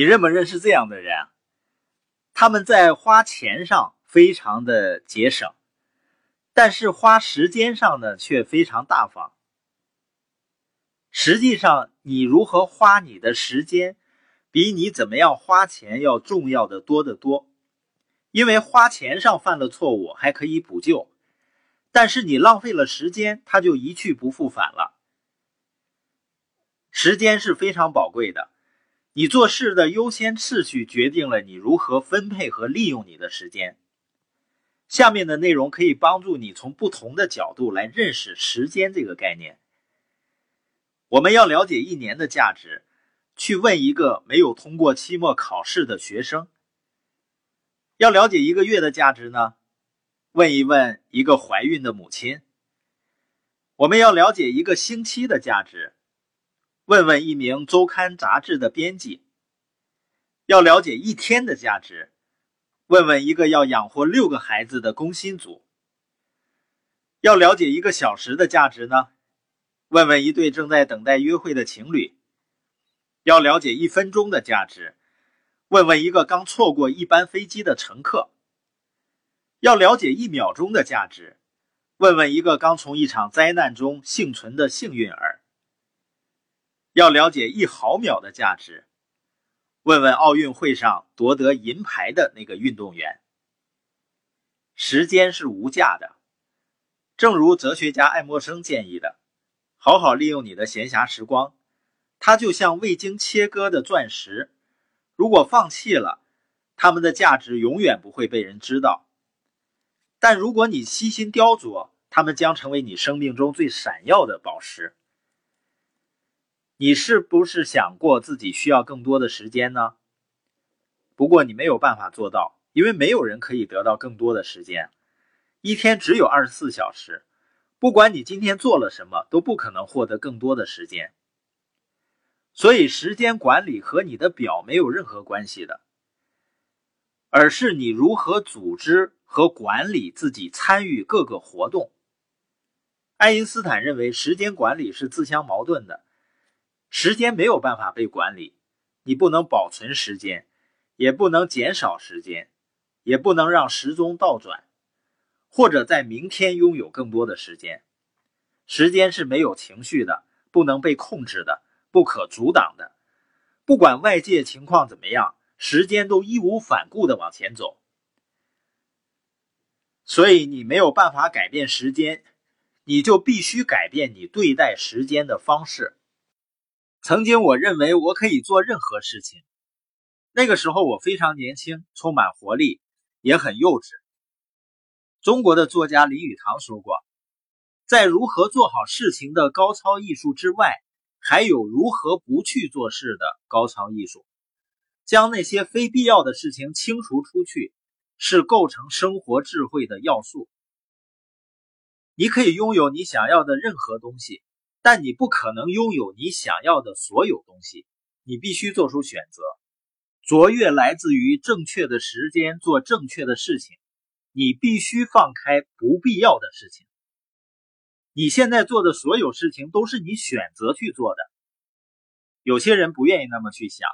你认不认识这样的人？他们在花钱上非常的节省，但是花时间上呢却非常大方。实际上，你如何花你的时间，比你怎么样花钱要重要的多得多。因为花钱上犯了错误还可以补救，但是你浪费了时间，它就一去不复返了。时间是非常宝贵的，你做事的优先次序决定了你如何分配和利用你的时间。下面的内容可以帮助你从不同的角度来认识时间这个概念。我们要了解一年的价值，去问一个没有通过期末考试的学生；要了解一个月的价值呢，问一问一个怀孕的母亲；我们要了解一个星期的价值，问问一名周刊杂志的编辑；要了解一天的价值，问问一个要养活六个孩子的工薪族；要了解一个小时的价值呢？问问一对正在等待约会的情侣，要了解一分钟的价值；问问一个刚错过一班飞机的乘客，要了解一秒钟的价值；问问一个刚从一场灾难中幸存的幸运儿，要了解一毫秒的价值；问问奥运会上夺得银牌的那个运动员。时间是无价的，正如哲学家爱默生建议的。好好利用你的闲暇时光，它就像未经切割的钻石，如果放弃了，它们的价值永远不会被人知道。但如果你悉心雕琢，它们将成为你生命中最闪耀的宝石。你是不是想过自己需要更多的时间呢？不过你没有办法做到，因为没有人可以得到更多的时间。一天只有二十四小时。不管你今天做了什么，都不可能获得更多的时间。所以，时间管理和你的表没有任何关系的，而是你如何组织和管理自己参与各个活动。爱因斯坦认为，时间管理是自相矛盾的。时间没有办法被管理，你不能保存时间，也不能减少时间，也不能让时钟倒转。或者在明天拥有更多的时间，时间是没有情绪的，不能被控制的，不可阻挡的。不管外界情况怎么样，时间都义无反顾的往前走。所以你没有办法改变时间，你就必须改变你对待时间的方式。曾经我认为我可以做任何事情，那个时候我非常年轻，充满活力，也很幼稚。中国的作家林语堂说过，在如何做好事情的高超艺术之外，还有如何不去做事的高超艺术。将那些非必要的事情清除出去，是构成生活智慧的要素。你可以拥有你想要的任何东西，但你不可能拥有你想要的所有东西。你必须做出选择。卓越来自于正确的时间做正确的事情。你必须放开不必要的事情。你现在做的所有事情都是你选择去做的。有些人不愿意那么去想，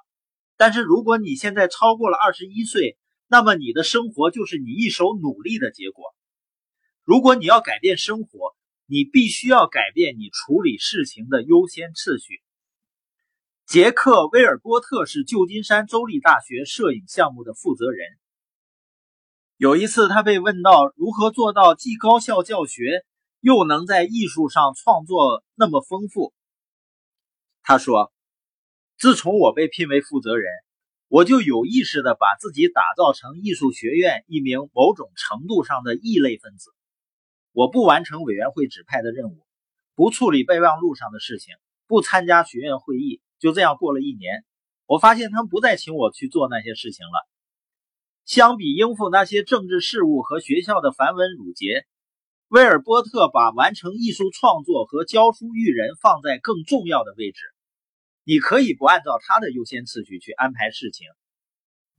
但是如果你现在超过了二十一岁，那么你的生活就是你一手努力的结果。如果你要改变生活，你必须要改变你处理事情的优先次序。杰克·威尔波特是旧金山州立大学摄影项目的负责人。有一次，他被问到如何做到既高效教学，又能在艺术上创作那么丰富。他说：“自从我被聘为负责人，我就有意识地把自己打造成艺术学院一名某种程度上的异类分子。我不完成委员会指派的任务，不处理备忘录上的事情，不参加学院会议。就这样过了一年，我发现他们不再请我去做那些事情了。”相比应付那些政治事务和学校的繁文缛节，威尔波特把完成艺术创作和教书育人放在更重要的位置。你可以不按照他的优先次序去安排事情，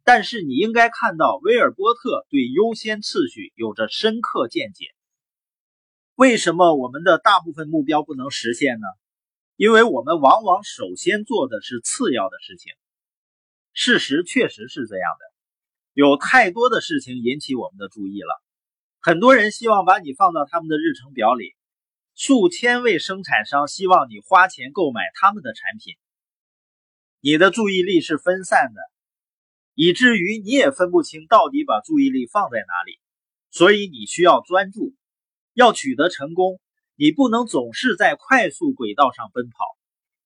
但是你应该看到威尔波特对优先次序有着深刻见解。为什么我们的大部分目标不能实现呢？因为我们往往首先做的是次要的事情。事实确实是这样的，有太多的事情引起我们的注意了。很多人希望把你放到他们的日程表里，数千位生产商希望你花钱购买他们的产品。你的注意力是分散的，以至于你也分不清到底把注意力放在哪里。所以你需要专注，要取得成功，你不能总是在快速轨道上奔跑，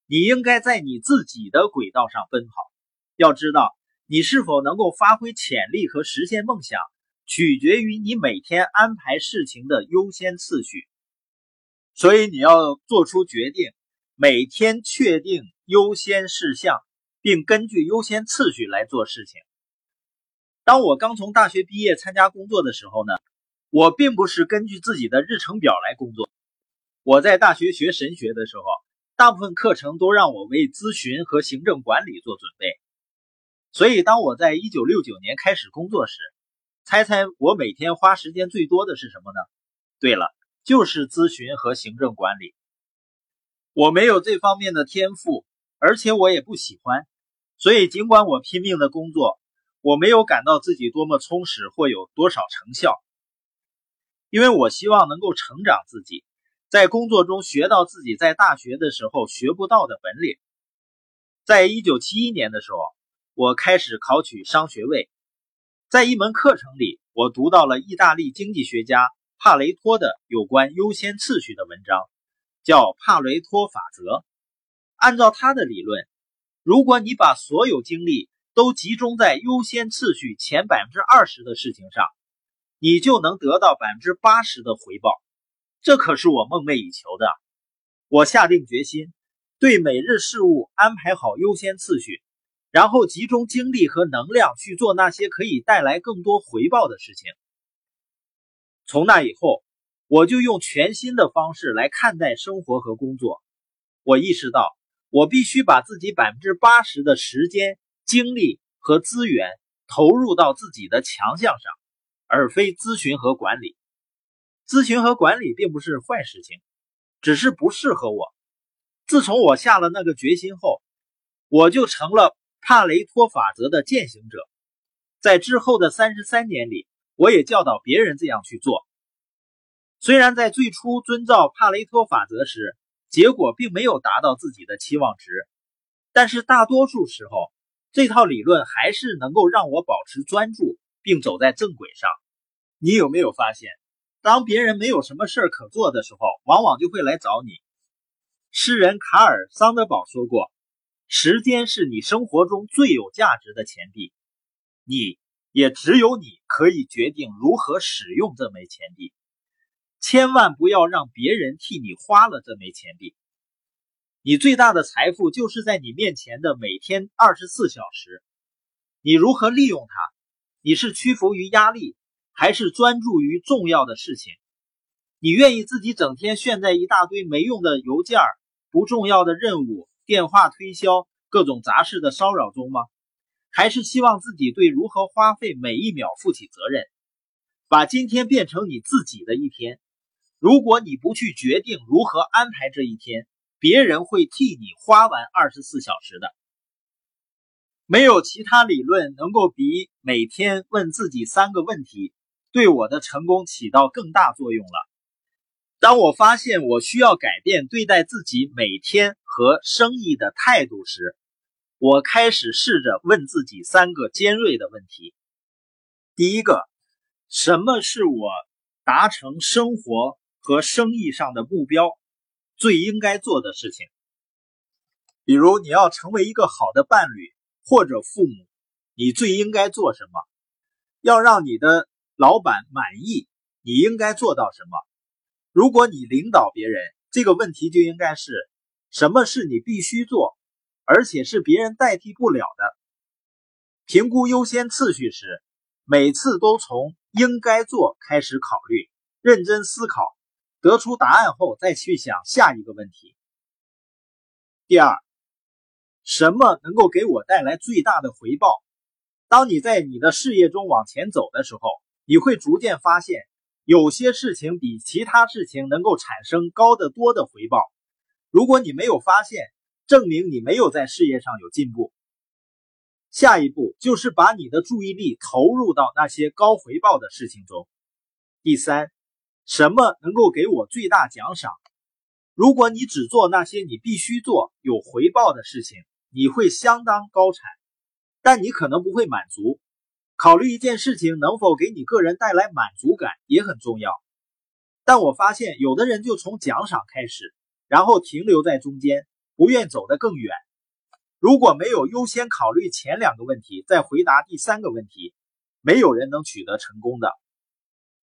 你应该在你自己的轨道上奔跑。要知道，你是否能够发挥潜力和实现梦想，取决于你每天安排事情的优先次序。所以你要做出决定，每天确定优先事项，并根据优先次序来做事情。当我刚从大学毕业参加工作的时候呢，我并不是根据自己的日程表来工作。我在大学学神学的时候，大部分课程都让我为咨询和行政管理做准备。所以，当我在1969年开始工作时，猜猜我每天花时间最多的是什么呢？对了，就是咨询和行政管理。我没有这方面的天赋，而且我也不喜欢，所以尽管我拼命的工作。我没有感到自己多么充实或有多少成效，因为我希望能够成长自己，在工作中学到自己在大学的时候学不到的本领。在一九七一年的时候，我开始考取商学位，在一门课程里，我读到了意大利经济学家帕雷托的有关优先次序的文章，叫帕雷托法则。按照他的理论，如果你把所有精力都集中在优先次序前百分之二十的事情上，你就能得到百分之八十的回报。这可是我梦寐以求的。我下定决心，对每日事务安排好优先次序，然后集中精力和能量去做那些可以带来更多回报的事情。从那以后，我就用全新的方式来看待生活和工作。我意识到，我必须把自己百分之八十的时间。精力和资源投入到自己的强项上，而非咨询和管理。咨询和管理并不是坏事情，只是不适合我。自从我下了那个决心后，我就成了帕雷托法则的践行者。在之后的三十三年里，我也教导别人这样去做。虽然在最初遵照帕雷托法则时，结果并没有达到自己的期望值，但是大多数时候。这套理论还是能够让我保持专注，并走在正轨上。你有没有发现，当别人没有什么事儿可做的时候，往往就会来找你？诗人卡尔·桑德堡说过：“时间是你生活中最有价值的钱币，你也只有你可以决定如何使用这枚钱币。千万不要让别人替你花了这枚钱币。”你最大的财富就是在你面前的每天二十四小时，你如何利用它？你是屈服于压力，还是专注于重要的事情？你愿意自己整天陷在一大堆没用的邮件、不重要的任务、电话推销、各种杂事的骚扰中吗？还是希望自己对如何花费每一秒负起责任，把今天变成你自己的一天？如果你不去决定如何安排这一天，别人会替你花完二十四小时的，没有其他理论能够比每天问自己三个问题对我的成功起到更大作用了。当我发现我需要改变对待自己每天和生意的态度时，我开始试着问自己三个尖锐的问题：第一个，什么是我达成生活和生意上的目标？最应该做的事情，比如你要成为一个好的伴侣或者父母，你最应该做什么？要让你的老板满意，你应该做到什么？如果你领导别人，这个问题就应该是：什么是你必须做，而且是别人代替不了的？评估优先次序时，每次都从应该做开始考虑，认真思考。得出答案后，再去想下一个问题。第二，什么能够给我带来最大的回报？当你在你的事业中往前走的时候，你会逐渐发现，有些事情比其他事情能够产生高得多的回报。如果你没有发现，证明你没有在事业上有进步。下一步就是把你的注意力投入到那些高回报的事情中。第三，什么能够给我最大奖赏？如果你只做那些你必须做、有回报的事情，你会相当高产，但你可能不会满足。考虑一件事情能否给你个人带来满足感也很重要。但我发现有的人就从奖赏开始，然后停留在中间，不愿走得更远。如果没有优先考虑前两个问题，再回答第三个问题，没有人能取得成功的。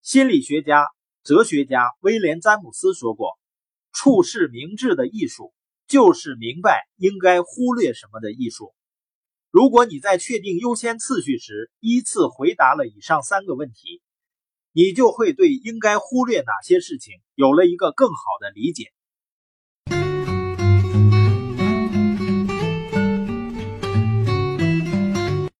心理学家、哲学家威廉·詹姆斯说过：“处事明智的艺术，就是明白应该忽略什么的艺术。”如果你在确定优先次序时依次回答了以上三个问题，你就会对应该忽略哪些事情有了一个更好的理解。